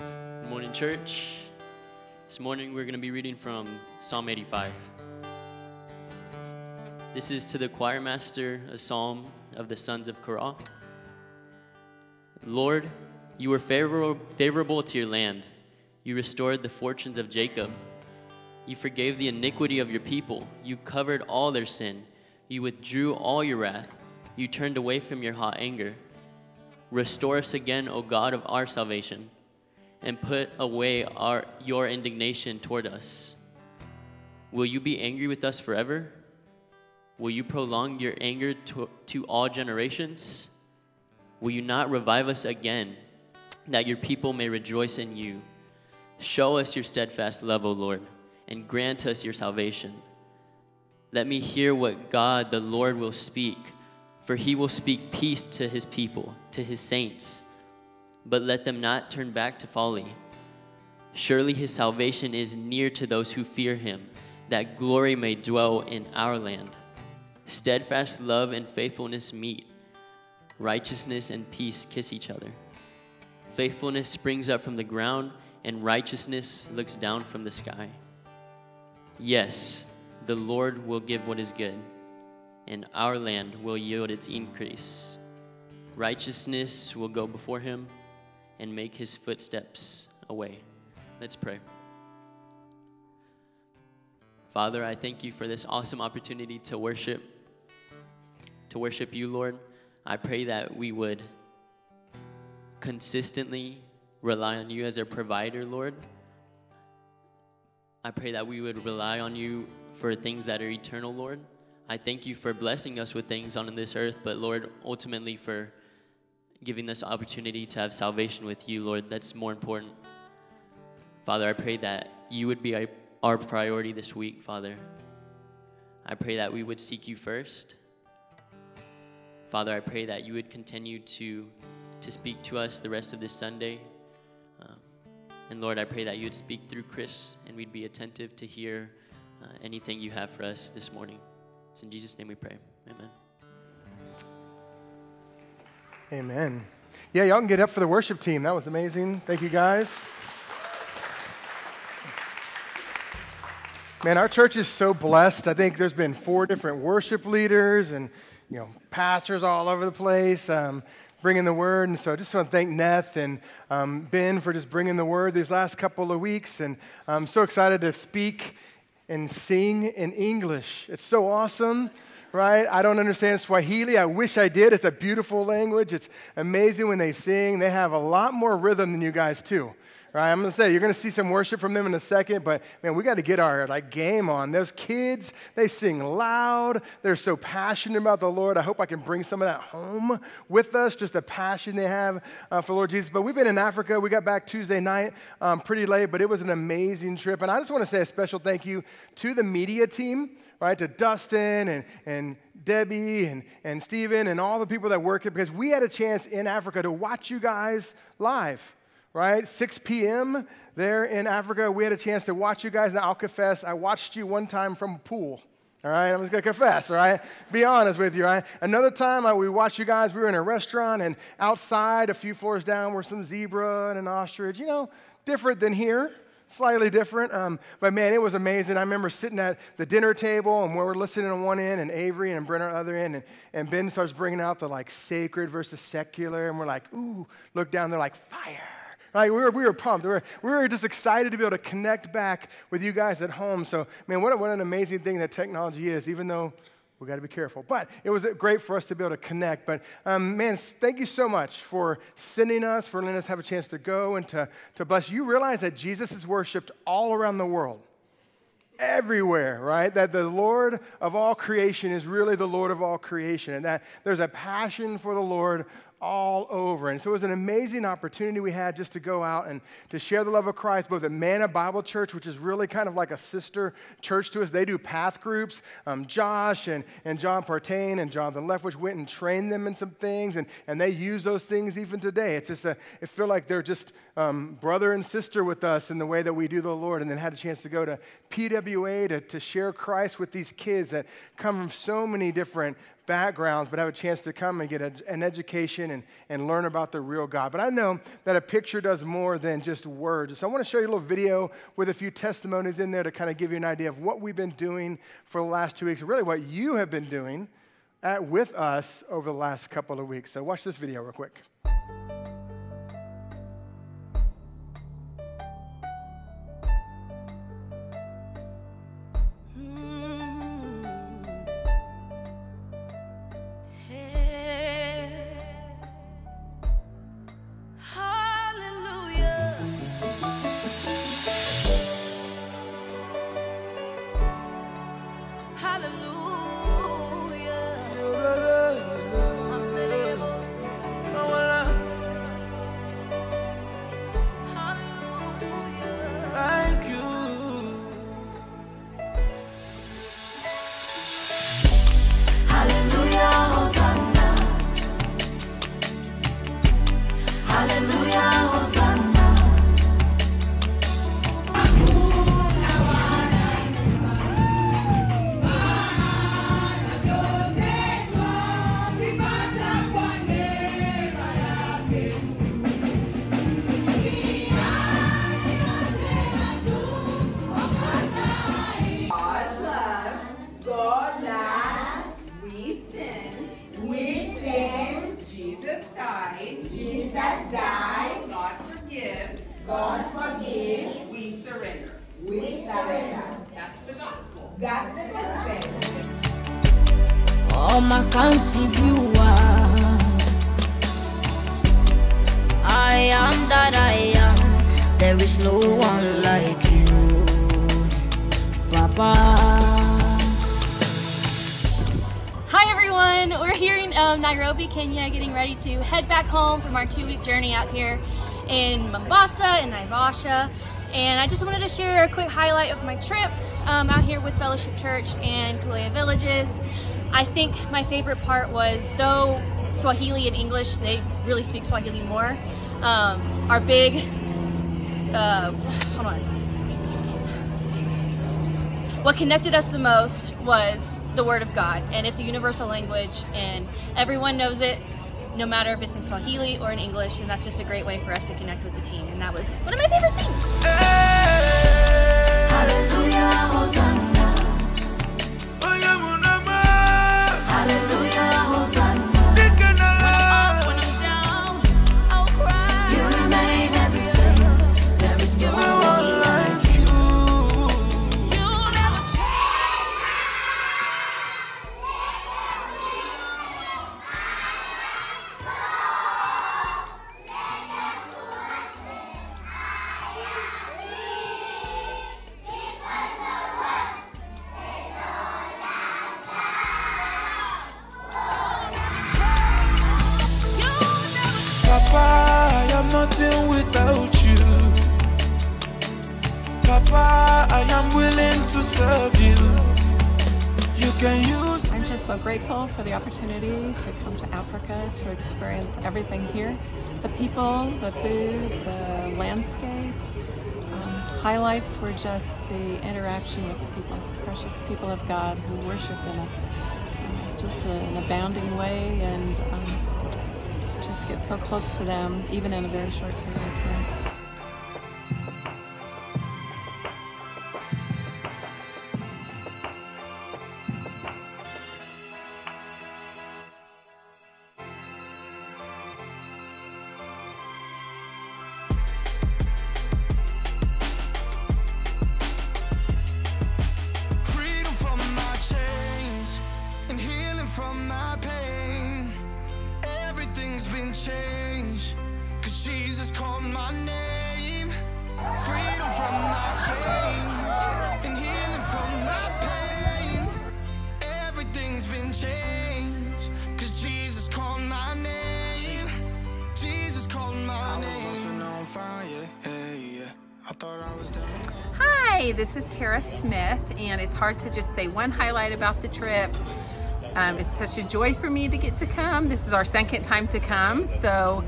Good morning, church. This morning we're going to be reading from Psalm 85. This is to the choir master, a psalm of the sons of Korah. Lord, you were favorable, favorable to your land. You restored the fortunes of Jacob. You forgave the iniquity of your people. You covered all their sin. You withdrew all your wrath. You turned away from your hot anger. Restore us again, O God of our salvation, and put away our, your indignation toward us. Will you be angry with us forever? Will you prolong your anger to, to all generations? Will you not revive us again, that your people may rejoice in you? Show us your steadfast love, O Lord, and grant us your salvation. Let me hear what God the Lord will speak for he will speak peace to his people, to his saints, but let them not turn back to folly. Surely his salvation is near to those who fear him, that glory may dwell in our land. Steadfast love and faithfulness meet, righteousness and peace kiss each other. Faithfulness springs up from the ground, and righteousness looks down from the sky. Yes, the Lord will give what is good and our land will yield its increase. Righteousness will go before him and make his footsteps away. Let's pray. Father, I thank you for this awesome opportunity to worship, to worship you, Lord. I pray that we would consistently rely on you as our provider, Lord. I pray that we would rely on you for things that are eternal, Lord. I thank you for blessing us with things on this earth, but Lord, ultimately for giving us opportunity to have salvation with you, Lord. That's more important. Father, I pray that you would be our priority this week, Father. I pray that we would seek you first. Father, I pray that you would continue to, to speak to us the rest of this Sunday. Um, and Lord, I pray that you would speak through Chris and we'd be attentive to hear uh, anything you have for us this morning. It's in Jesus' name we pray. Amen. Amen. Yeah, y'all can get up for the worship team. That was amazing. Thank you, guys. Man, our church is so blessed. I think there's been four different worship leaders and you know pastors all over the place um, bringing the word. And so I just want to thank Neth and um, Ben for just bringing the word these last couple of weeks. And I'm so excited to speak and sing in English. It's so awesome, right? I don't understand Swahili. I wish I did. It's a beautiful language. It's amazing when they sing. They have a lot more rhythm than you guys, too. Right, I'm gonna say you're gonna see some worship from them in a second, but man, we got to get our like game on. Those kids, they sing loud. They're so passionate about the Lord. I hope I can bring some of that home with us, just the passion they have uh, for Lord Jesus. But we've been in Africa. We got back Tuesday night, um, pretty late, but it was an amazing trip. And I just want to say a special thank you to the media team right, to Dustin and, and Debbie and, and Stephen and all the people that work here because we had a chance in Africa to watch you guys live right? 6 p.m. there in Africa. We had a chance to watch you guys, and I'll confess, I watched you one time from a pool. All right, I'm just gonna confess, all right? Be honest with you, all right? Another time I, we watched you guys, we were in a restaurant, and outside, a few floors down, were some zebra and an ostrich, you know, different than here, slightly different. Um, but man, it was amazing. I remember sitting at the dinner table, and we were listening on one end, and Avery and Brent on the other end, and, and Ben starts bringing out the like sacred versus secular, and we're like, ooh, look down, they're like, fire Right? We were, we were pumped. We were, we were just excited to be able to connect back with you guys at home. So, man, what, what an amazing thing that technology is, even though we got to be careful. But it was great for us to be able to connect. But um, man, thank you so much for sending us, for letting us have a chance to go and to, to bless you. realize that Jesus is worshiped all around the world, everywhere, right? That the Lord of all creation is really the Lord of all creation, and that there's a passion for the Lord all over. And so it was an amazing opportunity we had just to go out and to share the love of Christ, both at Manna Bible Church, which is really kind of like a sister church to us. They do path groups. Um, Josh and, and John Partain and Jonathan Leftwich went and trained them in some things, and, and they use those things even today. It's just a, it feel like they're just um, brother and sister with us in the way that we do the Lord. And then had a chance to go to PWA to, to share Christ with these kids that come from so many different backgrounds, but have a chance to come and get a, an education and, and learn about the real God. But I know that a picture does more than just words. So I want to show you a little video with a few testimonies in there to kind of give you an idea of what we've been doing for the last two weeks, really what you have been doing at, with us over the last couple of weeks. So watch this video real quick. Journey out here in Mombasa and Naivasha. And I just wanted to share a quick highlight of my trip um, out here with Fellowship Church and Kulea Villages. I think my favorite part was, though Swahili and English, they really speak Swahili more. Um, our big, uh, hold on. What connected us the most was the Word of God, and it's a universal language, and everyone knows it no matter if it's in Swahili or in English, and that's just a great way for us to connect with the team. And that was one of my favorite things. Hallelujah, for the opportunity to come to Africa to experience everything here the people, the food, the landscape. Um, highlights were just the interaction with the people, precious people of God who worship in a, uh, just an abounding way and um, just get so close to them, even in a very short period of time. Hard to just say one highlight about the trip. Um, it's such a joy for me to get to come. This is our second time to come, so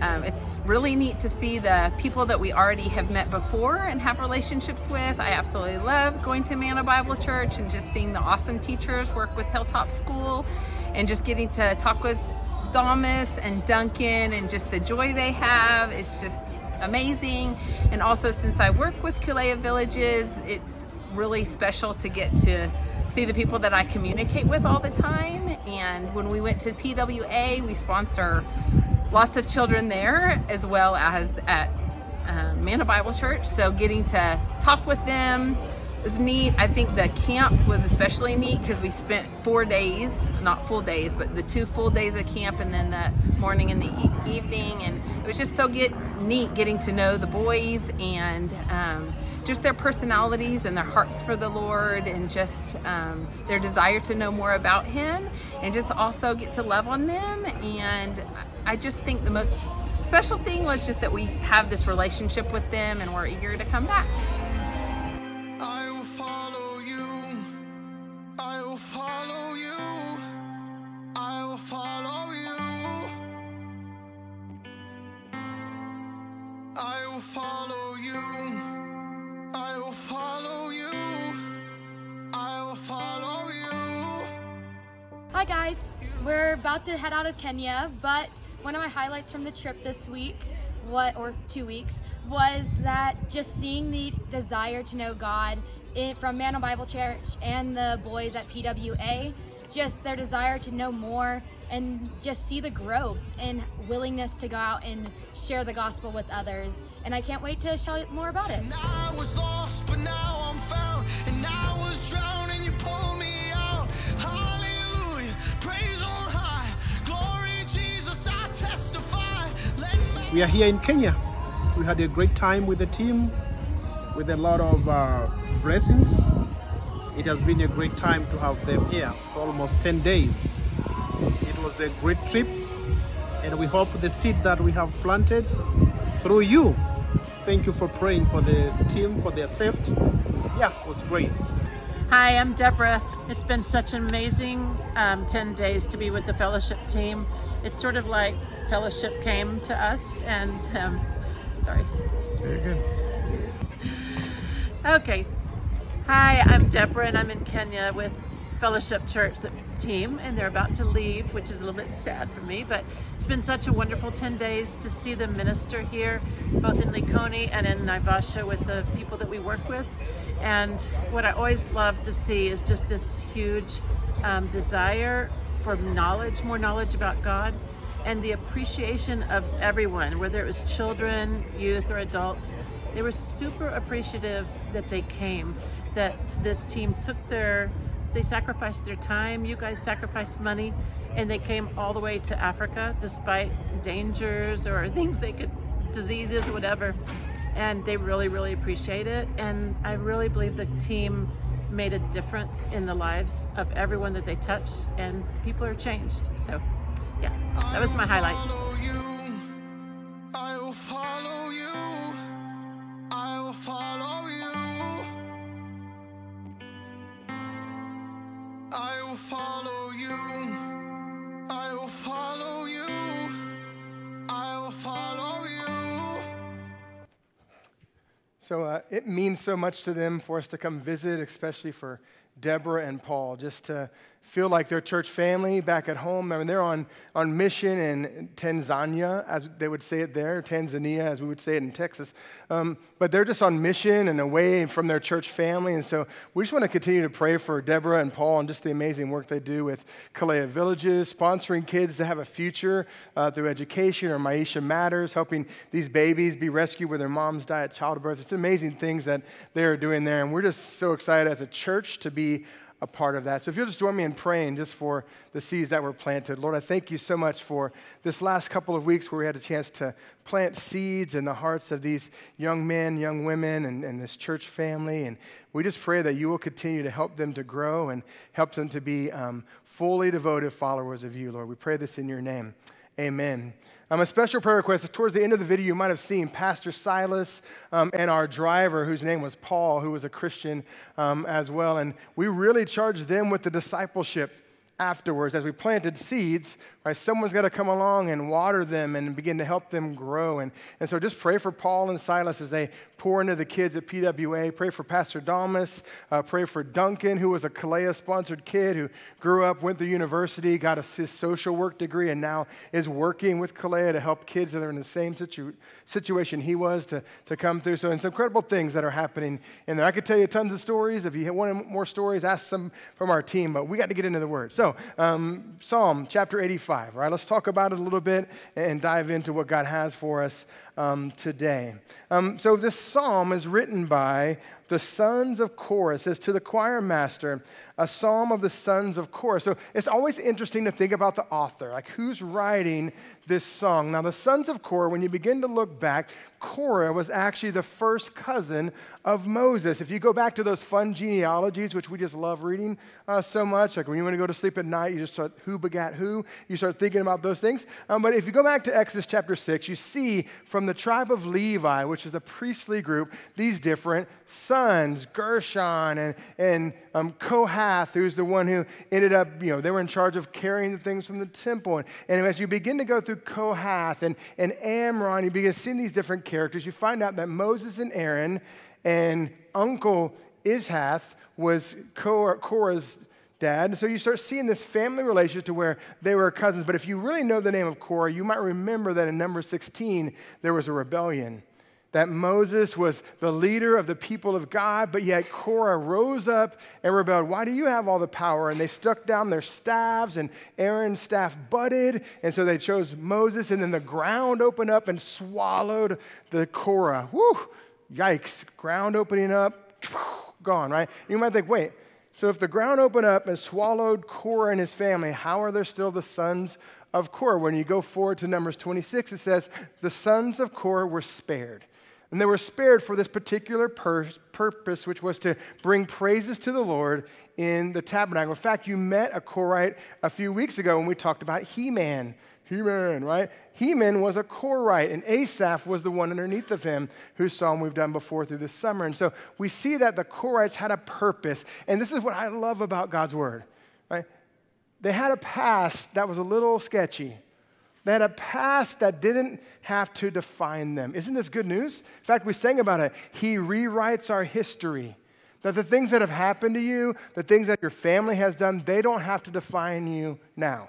um, it's really neat to see the people that we already have met before and have relationships with. I absolutely love going to Manna Bible Church and just seeing the awesome teachers work with Hilltop School and just getting to talk with Thomas and Duncan and just the joy they have. It's just amazing. And also, since I work with Kulea Villages, it's really special to get to see the people that I communicate with all the time. And when we went to PWA, we sponsor lots of children there as well as at um, Manna Bible Church. So getting to talk with them was neat. I think the camp was especially neat because we spent four days, not full days, but the two full days of camp and then the morning and the e- evening. And it was just so get neat getting to know the boys and um, just their personalities and their hearts for the Lord and just um, their desire to know more about Him and just also get to love on them. And I just think the most special thing was just that we have this relationship with them and we're eager to come back. I Hi guys, we're about to head out of Kenya, but one of my highlights from the trip this week, what or two weeks, was that just seeing the desire to know God in, from Manna Bible Church and the boys at PWA, just their desire to know more and just see the growth and willingness to go out and share the gospel with others. And I can't wait to show you more about it. And I was lost, but now I'm found. And I was drowning, you pulled me out. Hallelujah. Praise on high. Glory, Jesus, I testify. Let me We are here in Kenya. We had a great time with the team, with a lot of uh, blessings. It has been a great time to have them here for almost 10 days. It was a great trip, and we hope the seed that we have planted through you. Thank you for praying for the team, for their safety. Yeah, it was great. Hi, I'm Deborah. It's been such an amazing um, 10 days to be with the fellowship team. It's sort of like fellowship came to us, and um, sorry. Very good. Okay. Hi, I'm Deborah, and I'm in Kenya with Fellowship Church the team, and they're about to leave, which is a little bit sad for me. But it's been such a wonderful 10 days to see them minister here, both in Likoni and in Naivasha with the people that we work with. And what I always love to see is just this huge um, desire for knowledge, more knowledge about God, and the appreciation of everyone, whether it was children, youth, or adults. They were super appreciative that they came, that this team took their, they sacrificed their time, you guys sacrificed money, and they came all the way to Africa despite dangers or things they could, diseases, whatever. And they really, really appreciate it. And I really believe the team made a difference in the lives of everyone that they touched, and people are changed. So, yeah, that was my highlight. I will follow you. I will follow will follow you. I will follow you. I will follow you. So uh, it means so much to them for us to come visit, especially for Deborah and Paul, just to feel like their church family back at home. I mean, they're on, on mission in Tanzania, as they would say it there, Tanzania, as we would say it in Texas. Um, but they're just on mission and away from their church family. And so we just want to continue to pray for Deborah and Paul and just the amazing work they do with Kalea Villages, sponsoring kids to have a future uh, through education or Maisha Matters, helping these babies be rescued where their moms die at childbirth. It's amazing things that they're doing there. And we're just so excited as a church to be a part of that. So if you'll just join me in praying just for the seeds that were planted. Lord, I thank you so much for this last couple of weeks where we had a chance to plant seeds in the hearts of these young men, young women, and, and this church family. And we just pray that you will continue to help them to grow and help them to be um, fully devoted followers of you, Lord. We pray this in your name. Amen. Um, a special prayer request. Towards the end of the video, you might have seen Pastor Silas um, and our driver, whose name was Paul, who was a Christian um, as well. And we really charged them with the discipleship afterwards as we planted seeds Right? Someone's got to come along and water them and begin to help them grow. And, and so just pray for Paul and Silas as they pour into the kids at PWA. Pray for Pastor Damas. Uh, pray for Duncan, who was a Kalea sponsored kid who grew up, went to university, got a, his social work degree, and now is working with Kalea to help kids that are in the same situ- situation he was to, to come through. So, it's incredible things that are happening in there. I could tell you tons of stories. If you want more stories, ask some from our team, but we got to get into the Word. So, um, Psalm chapter 85. 5. Right, let's talk about it a little bit and dive into what God has for us um, today. Um, so, this psalm is written by the sons of Korah. It says, To the choir master, a psalm of the sons of Korah. So, it's always interesting to think about the author, like who's writing this song. Now, the sons of Korah, when you begin to look back, Korah was actually the first cousin of Moses. If you go back to those fun genealogies, which we just love reading uh, so much, like when you want to go to sleep at night, you just start who begat who, you start thinking about those things. Um, but if you go back to Exodus chapter 6, you see from the tribe of Levi, which is the priestly group, these different sons Gershon and, and um, Kohath, who's the one who ended up, you know, they were in charge of carrying the things from the temple. And, and as you begin to go through Kohath and, and Amram, you begin to see these different characters, you find out that Moses and Aaron and Uncle Izhath was Korah's dad. And so you start seeing this family relationship to where they were cousins. But if you really know the name of Korah, you might remember that in number 16, there was a rebellion. That Moses was the leader of the people of God, but yet Korah rose up and rebelled. Why do you have all the power? And they stuck down their staffs, and Aaron's staff budded. And so they chose Moses, and then the ground opened up and swallowed the Korah. Woo! Yikes. Ground opening up, gone, right? You might think, wait, so if the ground opened up and swallowed Korah and his family, how are there still the sons of Korah? When you go forward to Numbers 26, it says, the sons of Korah were spared. And they were spared for this particular pur- purpose, which was to bring praises to the Lord in the tabernacle. In fact, you met a Korite a few weeks ago when we talked about Heman. He-Man, right? Heman was a Korite, and Asaph was the one underneath of him whose psalm we've done before through the summer. And so we see that the Korahites had a purpose. And this is what I love about God's word, right? They had a past that was a little sketchy. They had a past that didn't have to define them. Isn't this good news? In fact, we sang about it. He rewrites our history. That the things that have happened to you, the things that your family has done, they don't have to define you now.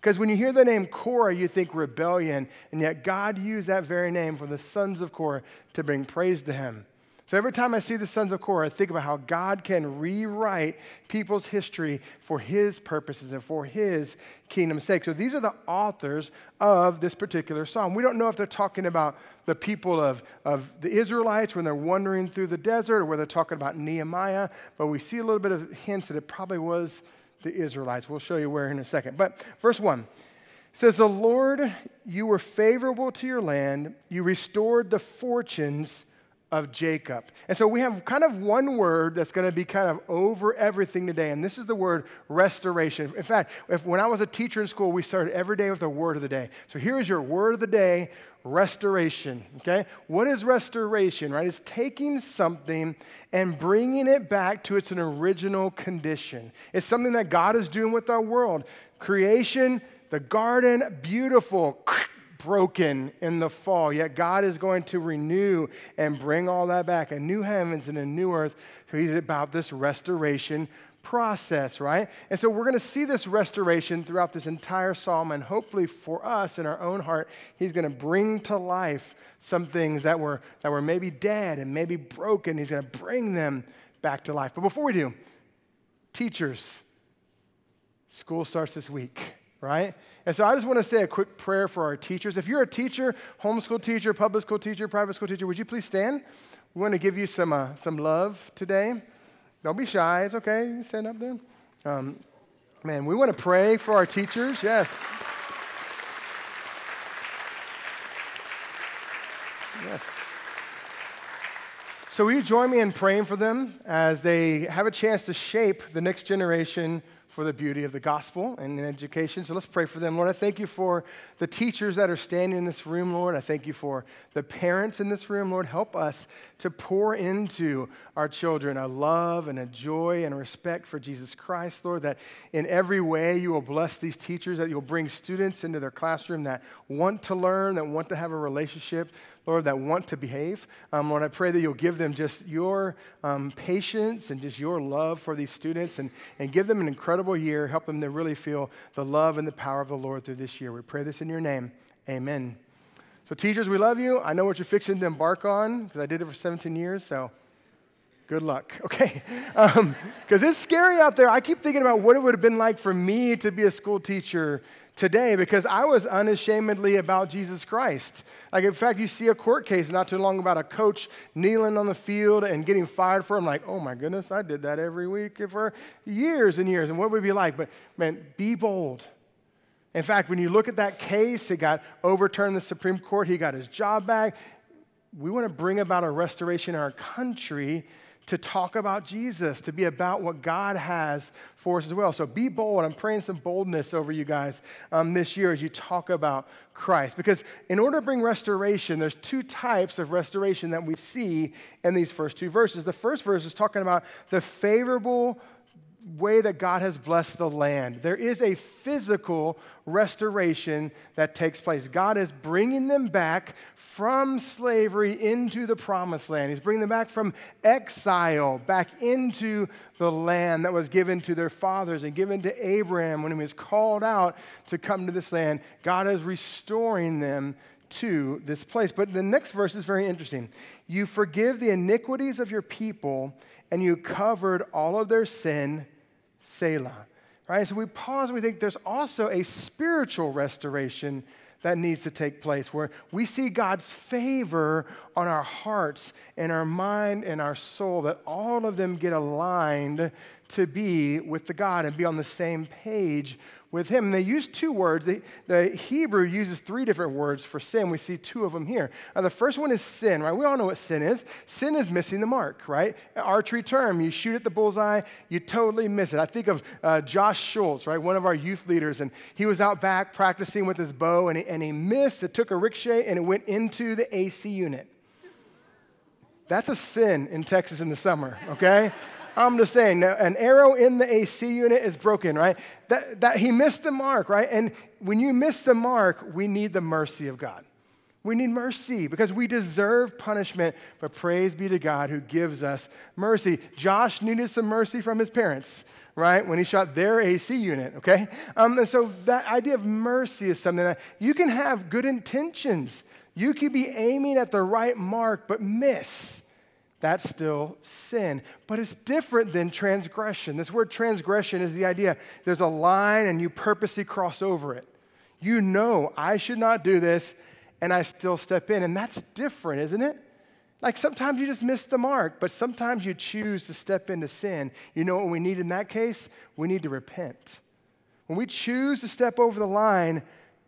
Because when you hear the name Korah, you think rebellion, and yet God used that very name for the sons of Korah to bring praise to him. So every time I see the sons of Korah, I think about how God can rewrite people's history for his purposes and for his kingdom's sake. So these are the authors of this particular psalm. We don't know if they're talking about the people of, of the Israelites when they're wandering through the desert or whether they're talking about Nehemiah, but we see a little bit of hints that it probably was the Israelites. We'll show you where in a second. But verse 1 says, The Lord, you were favorable to your land, you restored the fortunes of Jacob. And so we have kind of one word that's going to be kind of over everything today, and this is the word restoration. In fact, if, when I was a teacher in school, we started every day with a word of the day. So here is your word of the day restoration. Okay? What is restoration, right? It's taking something and bringing it back to its original condition. It's something that God is doing with our world. Creation, the garden, beautiful, broken in the fall. Yet God is going to renew and bring all that back a new heavens and a new earth. So He's about this restoration process, right? And so we're going to see this restoration throughout this entire psalm, and hopefully for us in our own heart, he's going to bring to life some things that were, that were maybe dead and maybe broken. He's going to bring them back to life. But before we do, teachers, school starts this week right? And so I just want to say a quick prayer for our teachers. If you're a teacher, homeschool teacher, public school teacher, private school teacher, would you please stand? We want to give you some, uh, some love today. Don't be shy. It's okay. You stand up there. Um, man, we want to pray for our teachers. Yes. Yes. So, will you join me in praying for them as they have a chance to shape the next generation for the beauty of the gospel and in education. So let's pray for them. Lord, I thank you for the teachers that are standing in this room, Lord. I thank you for the parents in this room. Lord, help us to pour into our children a love and a joy and a respect for Jesus Christ, Lord, that in every way you will bless these teachers, that you'll bring students into their classroom that want to learn, that want to have a relationship. Lord, that want to behave. Um, Lord, I pray that you'll give them just your um, patience and just your love for these students and, and give them an incredible year. Help them to really feel the love and the power of the Lord through this year. We pray this in your name. Amen. So, teachers, we love you. I know what you're fixing to embark on because I did it for 17 years. So, good luck, okay? Because um, it's scary out there. I keep thinking about what it would have been like for me to be a school teacher today because I was unashamedly about Jesus Christ. Like, in fact, you see a court case not too long about a coach kneeling on the field and getting fired for it. I'm like, oh my goodness, I did that every week for years and years. And what would it be like? But man, be bold. In fact, when you look at that case, it got overturned in the Supreme Court, he got his job back. We want to bring about a restoration in our country to talk about Jesus, to be about what God has for us as well. So be bold. I'm praying some boldness over you guys um, this year as you talk about Christ. Because in order to bring restoration, there's two types of restoration that we see in these first two verses. The first verse is talking about the favorable way that God has blessed the land. There is a physical restoration that takes place. God is bringing them back from slavery into the promised land. He's bringing them back from exile back into the land that was given to their fathers and given to Abraham when he was called out to come to this land. God is restoring them to this place. But the next verse is very interesting. You forgive the iniquities of your people, and you covered all of their sin Selah. Right? So we pause and we think there's also a spiritual restoration that needs to take place where we see God's favor on our hearts and our mind and our soul, that all of them get aligned to be with the God and be on the same page with him. And they use two words. The, the, Hebrew uses three different words for sin. We see two of them here. Now, the first one is sin, right? We all know what sin is. Sin is missing the mark, right? archery term, you shoot at the bullseye, you totally miss it. I think of uh, Josh Schultz, right? One of our youth leaders, and he was out back practicing with his bow, and he, and he missed. It took a ricochet, and it went into the AC unit. That's a sin in Texas in the summer, okay? I'm just saying, an arrow in the AC unit is broken, right? That, that he missed the mark, right? And when you miss the mark, we need the mercy of God. We need mercy because we deserve punishment, but praise be to God who gives us mercy. Josh needed some mercy from his parents, right? When he shot their AC unit, okay? Um, and so that idea of mercy is something that you can have good intentions. You could be aiming at the right mark, but miss that's still sin. But it's different than transgression. This word transgression is the idea there's a line and you purposely cross over it. You know, I should not do this, and I still step in. And that's different, isn't it? Like sometimes you just miss the mark, but sometimes you choose to step into sin. You know what we need in that case? We need to repent. When we choose to step over the line,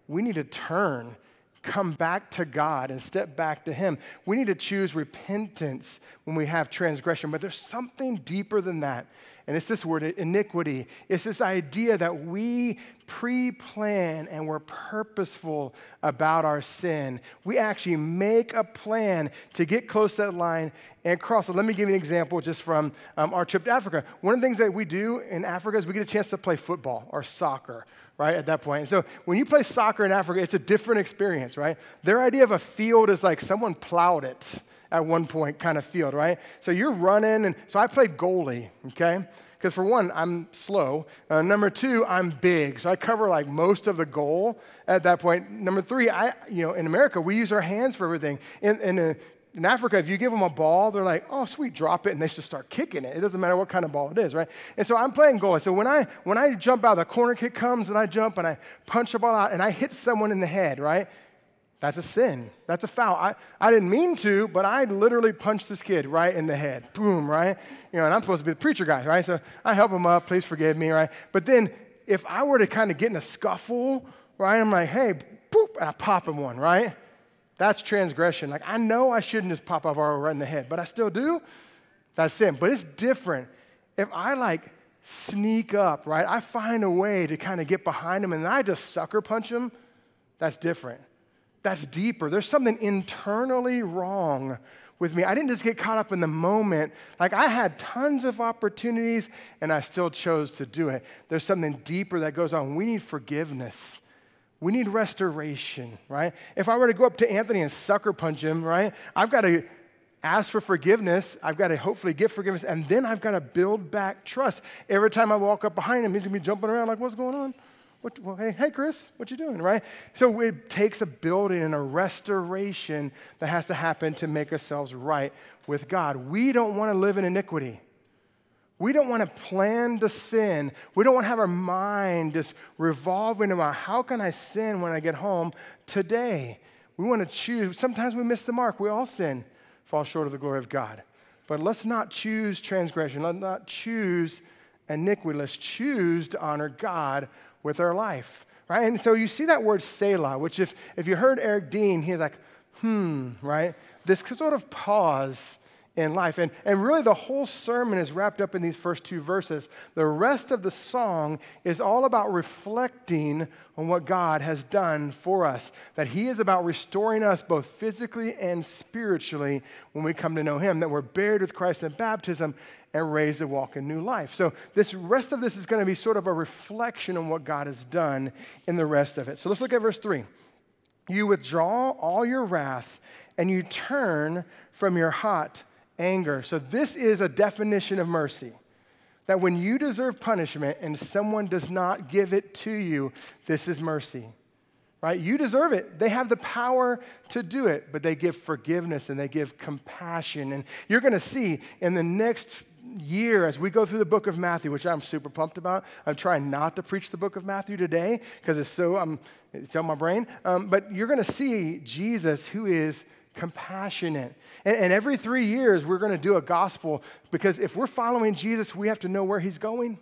we need to turn come back to God and step back to Him. We need to choose repentance when we have transgression, but there's something deeper than that. And it's this word, iniquity. It's this idea that we pre plan and we're purposeful about our sin. We actually make a plan to get close to that line and cross it. Let me give you an example just from um, our trip to Africa. One of the things that we do in Africa is we get a chance to play football or soccer right, at that point. So when you play soccer in Africa, it's a different experience, right? Their idea of a field is like someone plowed it at one point kind of field, right? So you're running, and so I played goalie, okay? Because for one, I'm slow. Uh, number two, I'm big, so I cover like most of the goal at that point. Number three, I, you know, in America, we use our hands for everything. In, in a in Africa, if you give them a ball, they're like, oh, sweet, drop it, and they just start kicking it. It doesn't matter what kind of ball it is, right? And so I'm playing goalie. So when I, when I jump out, the corner kick comes, and I jump, and I punch the ball out, and I hit someone in the head, right? That's a sin. That's a foul. I, I didn't mean to, but I literally punched this kid right in the head. Boom, right? You know, and I'm supposed to be the preacher guy, right? So I help him up, please forgive me, right? But then if I were to kind of get in a scuffle, right, I'm like, hey, boop, and I pop him one, right? That's transgression. Like, I know I shouldn't just pop Alvaro right in the head, but I still do. That's sin. But it's different. If I like sneak up, right? I find a way to kind of get behind him and I just sucker punch him, That's different. That's deeper. There's something internally wrong with me. I didn't just get caught up in the moment. Like I had tons of opportunities and I still chose to do it. There's something deeper that goes on. We need forgiveness. We need restoration, right? If I were to go up to Anthony and sucker punch him, right, I've got to ask for forgiveness. I've got to hopefully get forgiveness, and then I've got to build back trust. Every time I walk up behind him, he's gonna be jumping around like, "What's going on?" What, well, hey, hey, Chris, what you doing, right? So it takes a building and a restoration that has to happen to make ourselves right with God. We don't want to live in iniquity. We don't want to plan to sin. We don't want to have our mind just revolving around how can I sin when I get home today? We want to choose. Sometimes we miss the mark. We all sin, fall short of the glory of God. But let's not choose transgression. Let's not choose iniquity. Let's choose to honor God with our life. Right? And so you see that word Selah, which if, if you heard Eric Dean, he's like, hmm, right? This sort of pause in life. And, and really, the whole sermon is wrapped up in these first two verses. The rest of the song is all about reflecting on what God has done for us, that He is about restoring us both physically and spiritually when we come to know Him, that we're buried with Christ in baptism and raised to walk in new life. So, this rest of this is going to be sort of a reflection on what God has done in the rest of it. So, let's look at verse 3. You withdraw all your wrath and you turn from your hot anger. So, this is a definition of mercy. That when you deserve punishment and someone does not give it to you, this is mercy. Right? You deserve it. They have the power to do it, but they give forgiveness and they give compassion. And you're going to see in the next year as we go through the book of Matthew, which I'm super pumped about. I'm trying not to preach the book of Matthew today because it's so um, it's on my brain. Um, but you're going to see Jesus, who is compassionate. And, and every three years, we're going to do a gospel because if we're following Jesus, we have to know where he's going.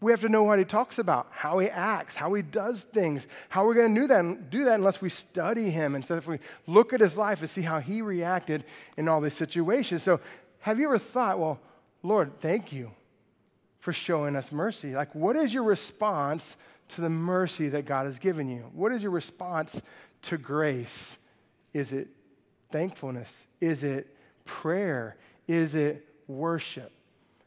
We have to know what he talks about, how he acts, how he does things. How we're going to do that, do that unless we study him and so if we look at his life and see how he reacted in all these situations. So, have you ever thought, well, Lord, thank you for showing us mercy? Like, what is your response to the mercy that God has given you? What is your response to grace? Is it thankfulness? Is it prayer? Is it worship?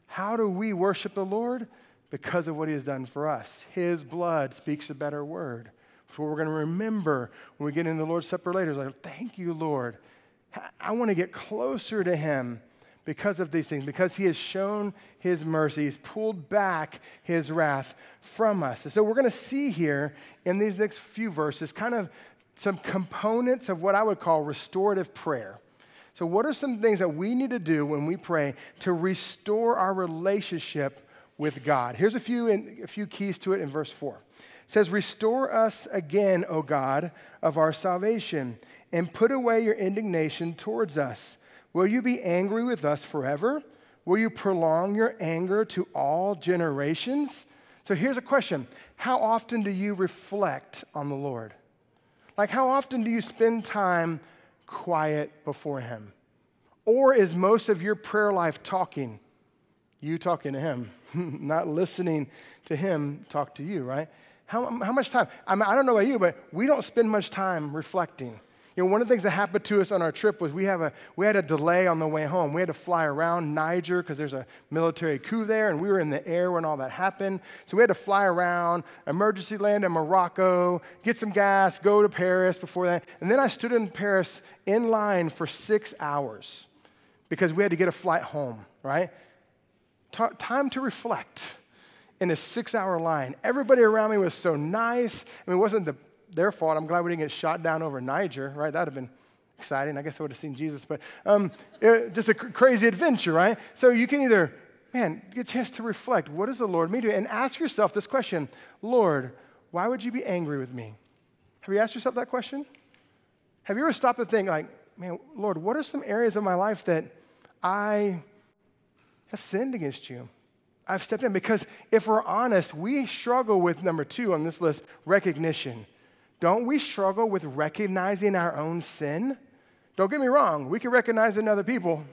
How do we worship the Lord? Because of what He has done for us. His blood speaks a better word. So we're going to remember when we get into the Lord's Supper later. It's like, thank you, Lord. I want to get closer to Him because of these things, because He has shown His mercy. He's pulled back His wrath from us. And so we're going to see here in these next few verses kind of some components of what I would call restorative prayer. So, what are some things that we need to do when we pray to restore our relationship with God? Here's a few, in, a few keys to it in verse 4. It says, Restore us again, O God, of our salvation, and put away your indignation towards us. Will you be angry with us forever? Will you prolong your anger to all generations? So here's a question How often do you reflect on the Lord? Like, how often do you spend time quiet before Him? Or is most of your prayer life talking? You talking to Him, not listening to Him talk to you, right? How, how much time? I, mean, I don't know about you, but we don't spend much time reflecting. You know, one of the things that happened to us on our trip was we, have a, we had a delay on the way home. We had to fly around Niger because there's a military coup there, and we were in the air when all that happened. So we had to fly around, emergency land in Morocco, get some gas, go to Paris before that. And then I stood in Paris in line for six hours because we had to get a flight home, right? Time to reflect in a six hour line. Everybody around me was so nice. I mean, it wasn't the their fault. I'm glad we didn't get shot down over Niger, right? That would have been exciting. I guess I would have seen Jesus, but um, it, just a cr- crazy adventure, right? So you can either, man, get a chance to reflect. What does the Lord mean to you? And ask yourself this question Lord, why would you be angry with me? Have you asked yourself that question? Have you ever stopped to think, like, man, Lord, what are some areas of my life that I have sinned against you? I've stepped in because if we're honest, we struggle with number two on this list recognition. Don't we struggle with recognizing our own sin? Don't get me wrong, we can recognize in other people.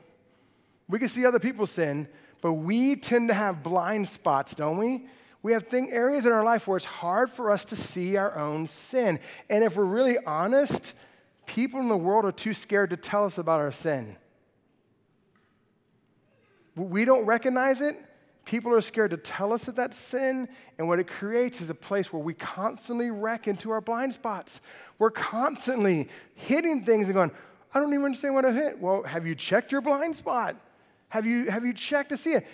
We can see other people's sin, but we tend to have blind spots, don't we? We have thing, areas in our life where it's hard for us to see our own sin. And if we're really honest, people in the world are too scared to tell us about our sin. We don't recognize it. People are scared to tell us that that's sin. And what it creates is a place where we constantly wreck into our blind spots. We're constantly hitting things and going, I don't even understand what I hit. Well, have you checked your blind spot? Have you, have you checked to see it?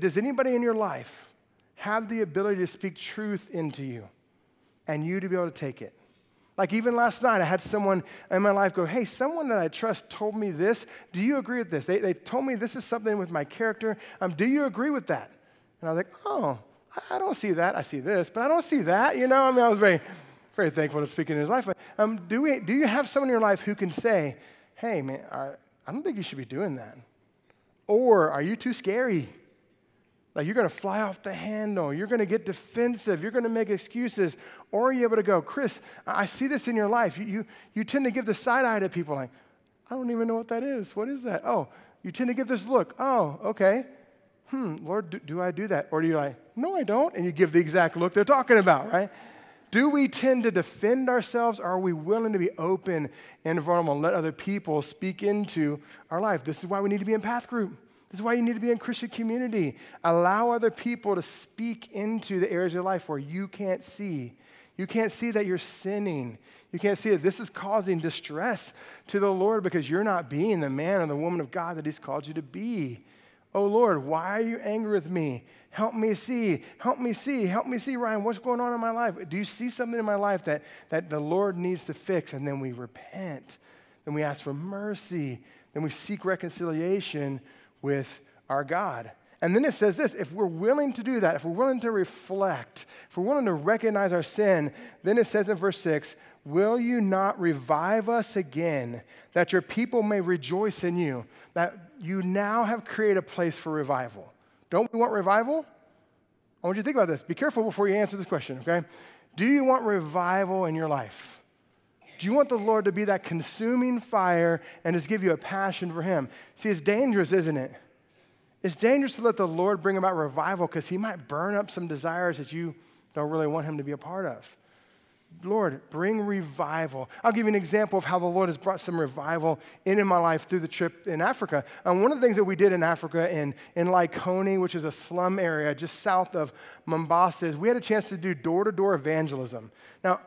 does anybody in your life have the ability to speak truth into you and you to be able to take it? Like even last night, I had someone in my life go, Hey, someone that I trust told me this. Do you agree with this? They, they told me this is something with my character. Um, do you agree with that? And I was like, Oh, I don't see that. I see this, but I don't see that. You know, I mean, I was very, very thankful to speak in his life. Um, do, we, do you have someone in your life who can say, Hey, man, I, I don't think you should be doing that? Or are you too scary? Like you're going to fly off the handle. You're going to get defensive. You're going to make excuses. Or are you able to go, Chris, I see this in your life. You, you, you tend to give the side eye to people like, I don't even know what that is. What is that? Oh, you tend to give this look. Oh, okay. Hmm, Lord, do, do I do that? Or do you like, no, I don't? And you give the exact look they're talking about, right? Do we tend to defend ourselves or are we willing to be open and vulnerable and let other people speak into our life? This is why we need to be in Path Group. This is why you need to be in Christian community. Allow other people to speak into the areas of your life where you can't see. You can't see that you're sinning. You can't see that this is causing distress to the Lord because you're not being the man or the woman of God that He's called you to be. Oh Lord, why are you angry with me? Help me see. Help me see. Help me see, Ryan. What's going on in my life? Do you see something in my life that, that the Lord needs to fix? And then we repent. Then we ask for mercy. Then we seek reconciliation with our God. And then it says this if we're willing to do that, if we're willing to reflect, if we're willing to recognize our sin, then it says in verse 6 Will you not revive us again, that your people may rejoice in you? That you now have created a place for revival. Don't we want revival? I want you to think about this. Be careful before you answer this question, okay? Do you want revival in your life? Do you want the Lord to be that consuming fire and just give you a passion for Him? See, it's dangerous, isn't it? It's dangerous to let the Lord bring about revival because He might burn up some desires that you don't really want Him to be a part of. Lord, bring revival. I'll give you an example of how the Lord has brought some revival into my life through the trip in Africa. And one of the things that we did in Africa, in, in Likoni, which is a slum area just south of Mombasa, is we had a chance to do door to door evangelism. Now,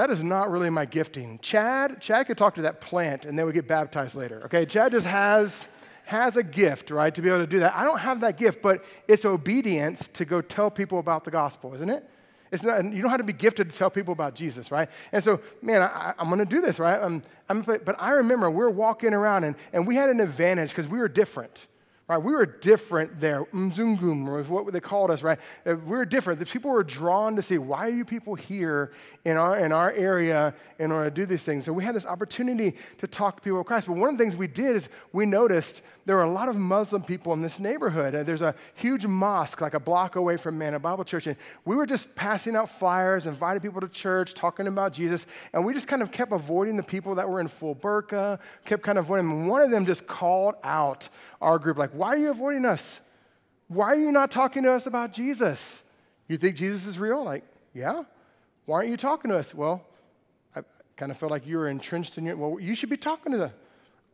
that is not really my gifting. Chad, Chad could talk to that plant and they would get baptized later. Okay, Chad just has has a gift, right, to be able to do that. I don't have that gift, but it's obedience to go tell people about the gospel, isn't it? It's not, you don't have to be gifted to tell people about Jesus, right? And so, man, I, am going to do this, right? I'm, I'm, but I remember we were walking around and, and we had an advantage because we were different. Right? We were different there. Mzungum was what they called us, right? Uh, we were different. The people were drawn to see why are you people here in our, in our area in order to do these things. So we had this opportunity to talk to people of Christ. But one of the things we did is we noticed there were a lot of Muslim people in this neighborhood. And there's a huge mosque like a block away from Manna Bible Church. And we were just passing out flyers, inviting people to church, talking about Jesus. And we just kind of kept avoiding the people that were in full burqa, kept kind of avoiding them. One of them just called out our group, like, why are you avoiding us? Why are you not talking to us about Jesus? You think Jesus is real? Like, yeah. Why aren't you talking to us? Well, I kind of felt like you were entrenched in your, well, you should be talking to them.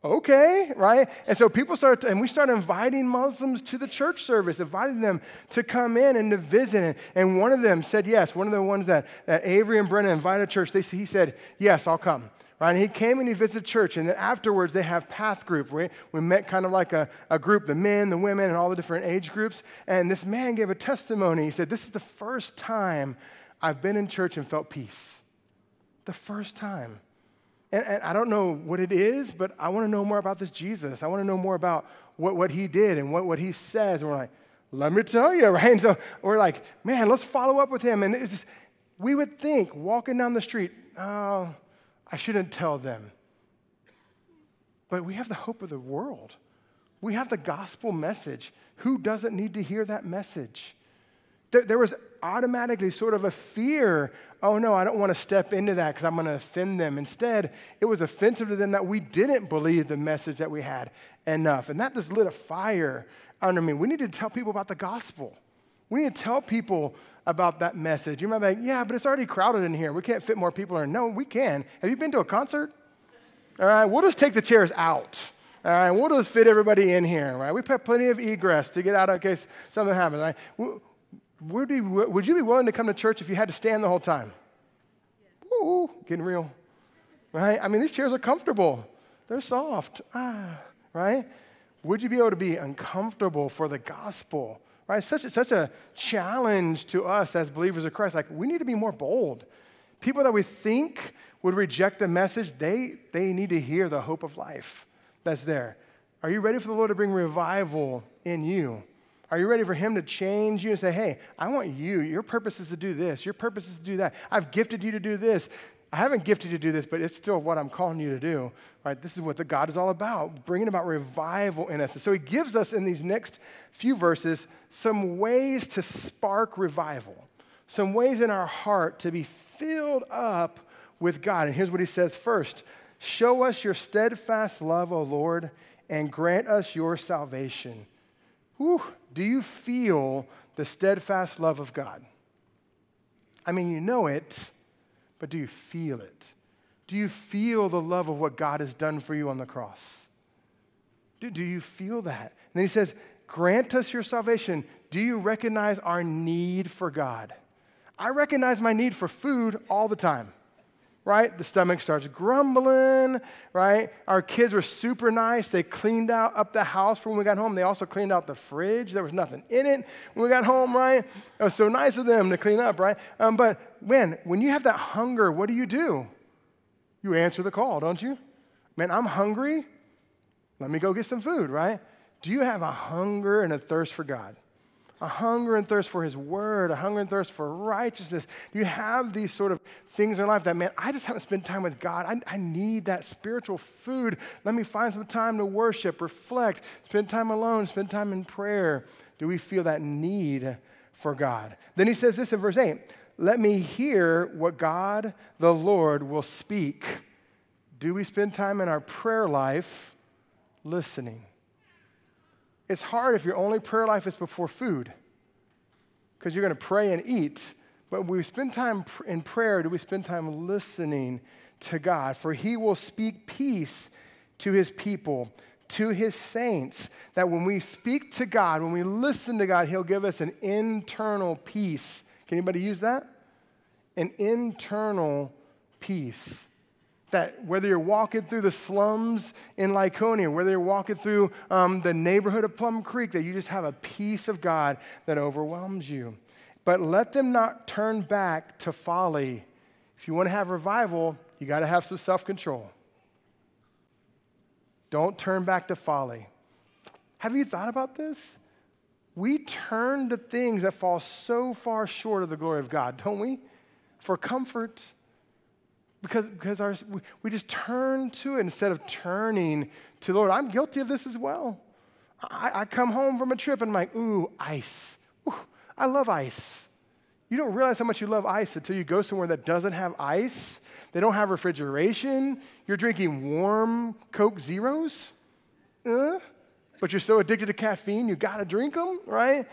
Okay, right? And so people start, and we start inviting Muslims to the church service, inviting them to come in and to visit. And one of them said yes. One of the ones that, that Avery and Brennan invited to church, they, he said, yes, I'll come. Right? And he came and he visited church, and then afterwards they have path group. We, we met kind of like a, a group, the men, the women, and all the different age groups. And this man gave a testimony. He said, This is the first time I've been in church and felt peace. The first time. And, and I don't know what it is, but I want to know more about this Jesus. I want to know more about what, what he did and what, what he says. And we're like, let me tell you, right? And so we're like, man, let's follow up with him. And it's just, we would think walking down the street, oh, I shouldn't tell them. But we have the hope of the world. We have the gospel message. Who doesn't need to hear that message? There, there was automatically sort of a fear oh no, I don't want to step into that because I'm going to offend them. Instead, it was offensive to them that we didn't believe the message that we had enough. And that just lit a fire under me. We need to tell people about the gospel. We need to tell people about that message. You might be like, yeah, but it's already crowded in here. We can't fit more people in. No, we can. Have you been to a concert? All right, we'll just take the chairs out. All right, we'll just fit everybody in here. Right, we put plenty of egress to get out in case something happens. Right, would you, would you be willing to come to church if you had to stand the whole time? Ooh, getting real. Right? I mean, these chairs are comfortable. They're soft. Ah, right? Would you be able to be uncomfortable for the gospel? Right? Such a, such a challenge to us as believers of Christ. Like, we need to be more bold. People that we think would reject the message, they, they need to hear the hope of life that's there. Are you ready for the Lord to bring revival in you? Are you ready for Him to change you and say, hey, I want you. Your purpose is to do this. Your purpose is to do that. I've gifted you to do this. I haven't gifted you to do this, but it's still what I'm calling you to do. Right? This is what the God is all about, bringing about revival in us. And so He gives us in these next few verses some ways to spark revival, some ways in our heart to be filled up with God. And here's what He says first Show us your steadfast love, O Lord, and grant us your salvation. Whew, do you feel the steadfast love of God? I mean, you know it, but do you feel it? Do you feel the love of what God has done for you on the cross? Do, do you feel that? And then he says, Grant us your salvation. Do you recognize our need for God? I recognize my need for food all the time right? The stomach starts grumbling, right? Our kids were super nice. They cleaned out up the house for when we got home. They also cleaned out the fridge. There was nothing in it when we got home, right? It was so nice of them to clean up, right? Um, but when when you have that hunger, what do you do? You answer the call, don't you? Man, I'm hungry. Let me go get some food, right? Do you have a hunger and a thirst for God? A hunger and thirst for His Word, a hunger and thirst for righteousness? Do you have these sort of things in your life that, man, I just haven't spent time with God. I, I need that spiritual food. Let me find some time to worship, reflect, spend time alone, spend time in prayer. Do we feel that need for God? Then He says this in verse 8 Let me hear what God the Lord will speak. Do we spend time in our prayer life listening? It's hard if your only prayer life is before food because you're going to pray and eat. But when we spend time in prayer, do we spend time listening to God? For he will speak peace to his people, to his saints. That when we speak to God, when we listen to God, he'll give us an internal peace. Can anybody use that? An internal peace. That whether you're walking through the slums in Likoni, whether you're walking through um, the neighborhood of Plum Creek, that you just have a peace of God that overwhelms you. But let them not turn back to folly. If you want to have revival, you got to have some self control. Don't turn back to folly. Have you thought about this? We turn to things that fall so far short of the glory of God, don't we? For comfort because, because our, we just turn to it instead of turning to the Lord. I'm guilty of this as well. I, I come home from a trip and I'm like, ooh, ice. Ooh, I love ice. You don't realize how much you love ice until you go somewhere that doesn't have ice. They don't have refrigeration. You're drinking warm Coke Zeros. Uh, but you're so addicted to caffeine, you gotta drink them, right?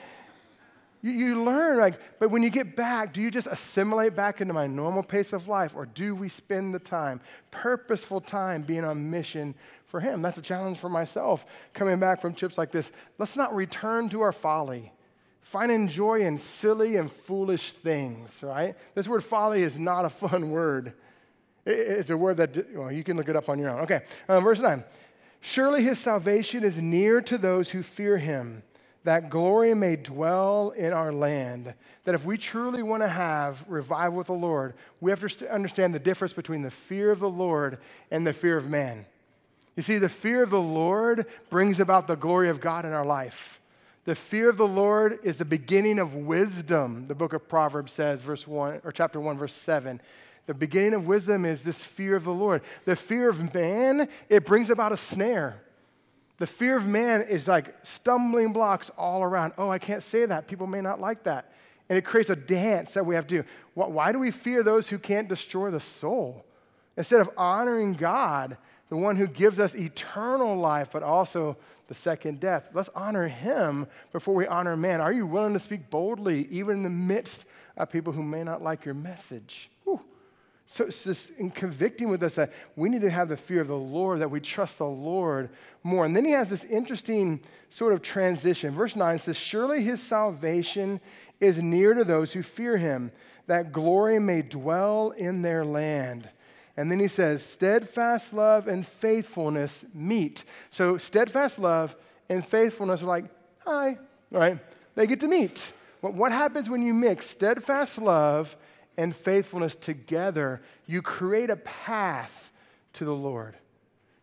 You, you learn, like, but when you get back, do you just assimilate back into my normal pace of life, or do we spend the time, purposeful time, being on mission for Him? That's a challenge for myself coming back from trips like this. Let's not return to our folly. Finding joy in silly and foolish things, right? This word folly is not a fun word. It's a word that, well, you can look it up on your own. Okay, um, verse 9. Surely his salvation is near to those who fear him that glory may dwell in our land. That if we truly want to have revival with the Lord, we have to understand the difference between the fear of the Lord and the fear of man. You see, the fear of the Lord brings about the glory of God in our life. The fear of the Lord is the beginning of wisdom, the book of Proverbs says, verse 1 or chapter 1, verse 7. The beginning of wisdom is this fear of the Lord. The fear of man, it brings about a snare. The fear of man is like stumbling blocks all around. Oh, I can't say that. People may not like that. And it creates a dance that we have to do. Why do we fear those who can't destroy the soul? Instead of honoring God, the one who gives us eternal life, but also the second death. Let's honor him before we honor man. Are you willing to speak boldly, even in the midst of people who may not like your message? So it's just in convicting with us that we need to have the fear of the Lord, that we trust the Lord more. And then he has this interesting sort of transition. Verse 9 says, Surely his salvation is near to those who fear him, that glory may dwell in their land. And then he says, steadfast love and faithfulness meet. So steadfast love and faithfulness are like, hi, right? They get to meet. What happens when you mix steadfast love and faithfulness together? You create a path to the Lord.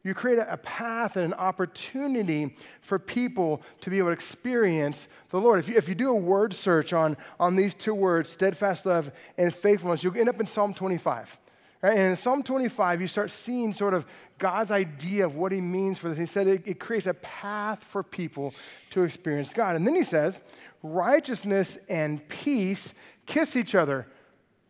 You create a path and an opportunity for people to be able to experience the Lord. If you, if you do a word search on, on these two words, steadfast love and faithfulness, you'll end up in Psalm 25. Right? And in Psalm 25, you start seeing sort of God's idea of what he means for this. He said it, it creates a path for people to experience God. And then he says, righteousness and peace kiss each other.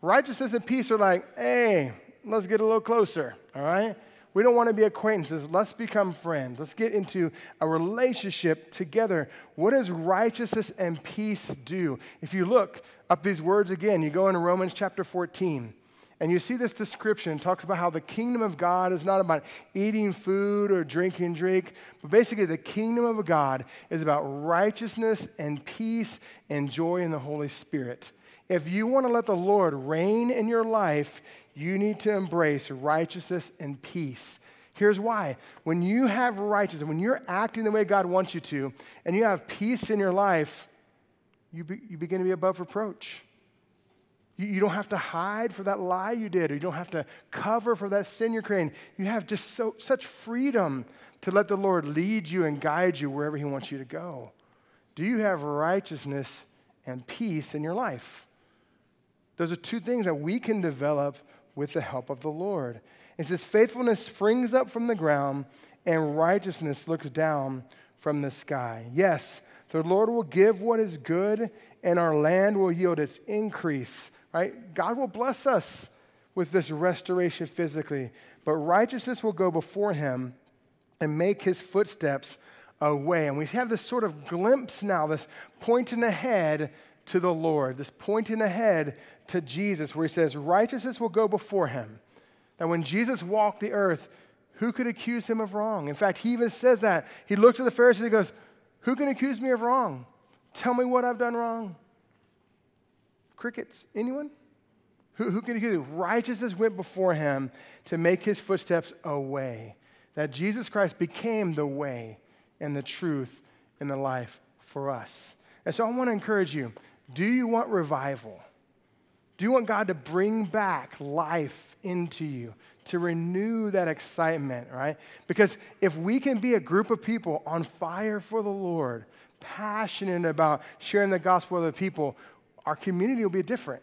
Righteousness and peace are like, hey, let's get a little closer, all right? We don't want to be acquaintances. Let's become friends. Let's get into a relationship together. What does righteousness and peace do? If you look up these words again, you go into Romans chapter 14. And you see this description it talks about how the kingdom of God is not about eating food or drinking drink, but basically the kingdom of God is about righteousness and peace and joy in the Holy Spirit. If you want to let the Lord reign in your life, you need to embrace righteousness and peace. Here's why. When you have righteousness, when you're acting the way God wants you to, and you have peace in your life, you, be, you begin to be above reproach. You, you don't have to hide for that lie you did, or you don't have to cover for that sin you're creating. You have just so, such freedom to let the Lord lead you and guide you wherever He wants you to go. Do you have righteousness and peace in your life? Those are two things that we can develop with the help of the Lord. It says, faithfulness springs up from the ground, and righteousness looks down from the sky. Yes, the Lord will give what is good, and our land will yield its increase right? God will bless us with this restoration physically, but righteousness will go before him and make his footsteps a way. And we have this sort of glimpse now, this pointing ahead to the Lord, this pointing ahead to Jesus, where he says, Righteousness will go before him. That when Jesus walked the earth, who could accuse him of wrong? In fact, he even says that. He looks at the Pharisees and goes, Who can accuse me of wrong? Tell me what I've done wrong. Crickets. Anyone? Who, who can you? Righteousness went before him to make his footsteps a way. That Jesus Christ became the way and the truth and the life for us. And so I want to encourage you do you want revival? Do you want God to bring back life into you, to renew that excitement, right? Because if we can be a group of people on fire for the Lord, passionate about sharing the gospel with other people, our community will be different.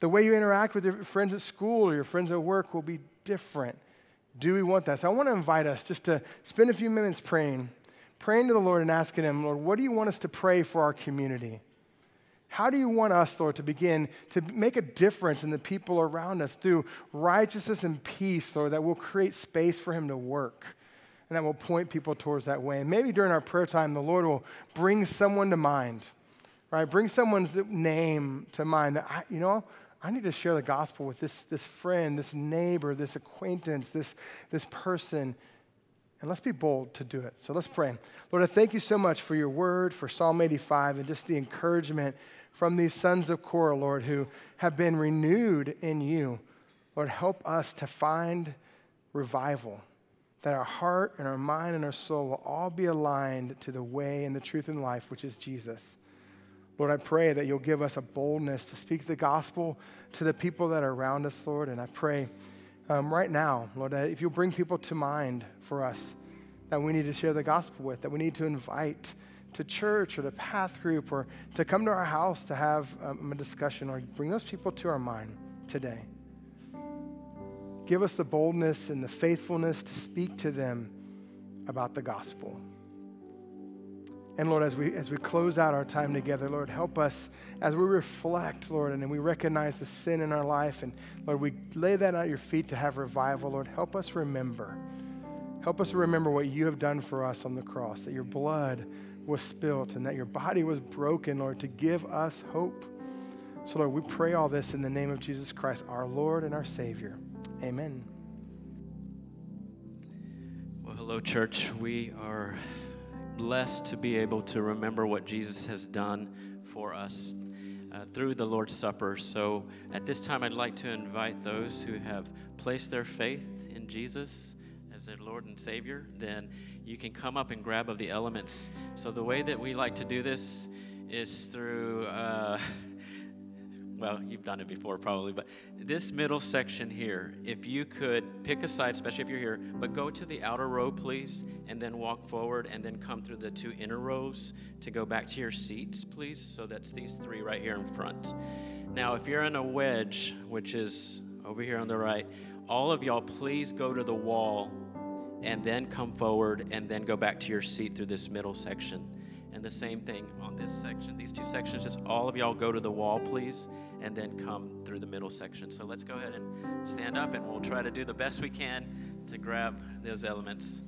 The way you interact with your friends at school or your friends at work will be different. Do we want that? So I want to invite us just to spend a few minutes praying, praying to the Lord and asking Him, Lord, what do you want us to pray for our community? How do you want us, Lord, to begin to make a difference in the people around us through righteousness and peace, Lord, that will create space for Him to work and that will point people towards that way? And maybe during our prayer time, the Lord will bring someone to mind right? Bring someone's name to mind that, I, you know, I need to share the gospel with this, this friend, this neighbor, this acquaintance, this, this person. And let's be bold to do it. So let's pray. Lord, I thank you so much for your word, for Psalm 85, and just the encouragement from these sons of Korah, Lord, who have been renewed in you. Lord, help us to find revival, that our heart and our mind and our soul will all be aligned to the way and the truth and life, which is Jesus. Lord, I pray that you'll give us a boldness to speak the gospel to the people that are around us, Lord. And I pray um, right now, Lord, if you'll bring people to mind for us that we need to share the gospel with, that we need to invite to church or to path group or to come to our house to have um, a discussion, or bring those people to our mind today. Give us the boldness and the faithfulness to speak to them about the gospel. And Lord, as we, as we close out our time together, Lord, help us as we reflect, Lord, and we recognize the sin in our life. And Lord, we lay that at your feet to have revival. Lord, help us remember. Help us remember what you have done for us on the cross, that your blood was spilt and that your body was broken, Lord, to give us hope. So, Lord, we pray all this in the name of Jesus Christ, our Lord and our Savior. Amen. Well, hello, church. We are blessed to be able to remember what Jesus has done for us uh, through the Lord's Supper. So at this time, I'd like to invite those who have placed their faith in Jesus as their Lord and Savior, then you can come up and grab of the elements. So the way that we like to do this is through. Uh, well, you've done it before probably, but this middle section here, if you could pick a side, especially if you're here, but go to the outer row, please, and then walk forward and then come through the two inner rows to go back to your seats, please. So that's these three right here in front. Now, if you're in a wedge, which is over here on the right, all of y'all, please go to the wall and then come forward and then go back to your seat through this middle section. And the same thing on this section. These two sections, just all of y'all go to the wall, please, and then come through the middle section. So let's go ahead and stand up and we'll try to do the best we can to grab those elements.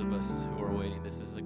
Of us who are waiting, this is a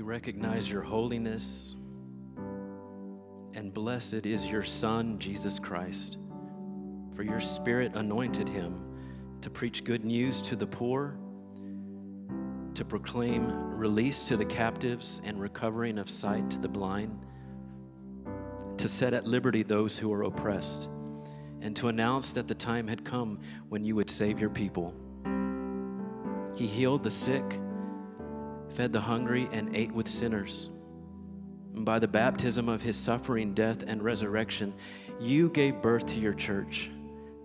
we recognize your holiness, and blessed is your Son, Jesus Christ. For your Spirit anointed him to preach good news to the poor, to proclaim release to the captives and recovering of sight to the blind, to set at liberty those who are oppressed, and to announce that the time had come when you would save your people. He healed the sick, fed the hungry, and ate with sinners. And by the baptism of his suffering, death, and resurrection, you gave birth to your church,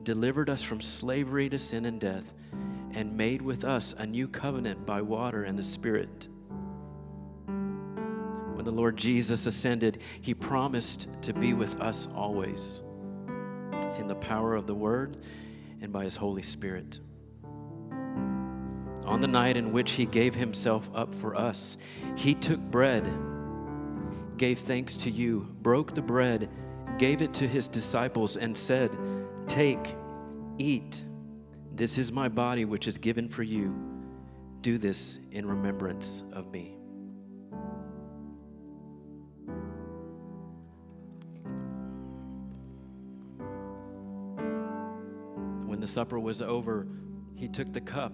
delivered us from slavery to sin and death, and made with us a new covenant by water and the Spirit. When the Lord Jesus ascended, he promised to be with us always in the power of the Word and by his Holy Spirit. On the night in which he gave himself up for us, he took bread, gave thanks to you, broke the bread, gave it to his disciples, and said, Take, eat. This is my body, which is given for you. Do this in remembrance of me. When the supper was over, he took the cup.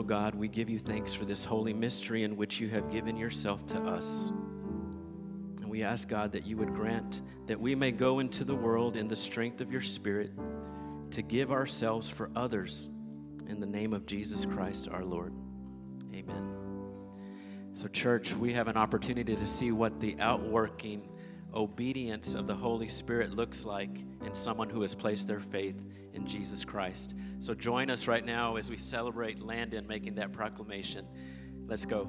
Eternal God, we give you thanks for this holy mystery in which you have given yourself to us. And we ask, God, that you would grant that we may go into the world in the strength of your Spirit to give ourselves for others in the name of Jesus Christ our Lord. Amen. So, church, we have an opportunity to see what the outworking obedience of the Holy Spirit looks like in someone who has placed their faith in Jesus Christ. So join us right now as we celebrate Landon making that proclamation. Let's go.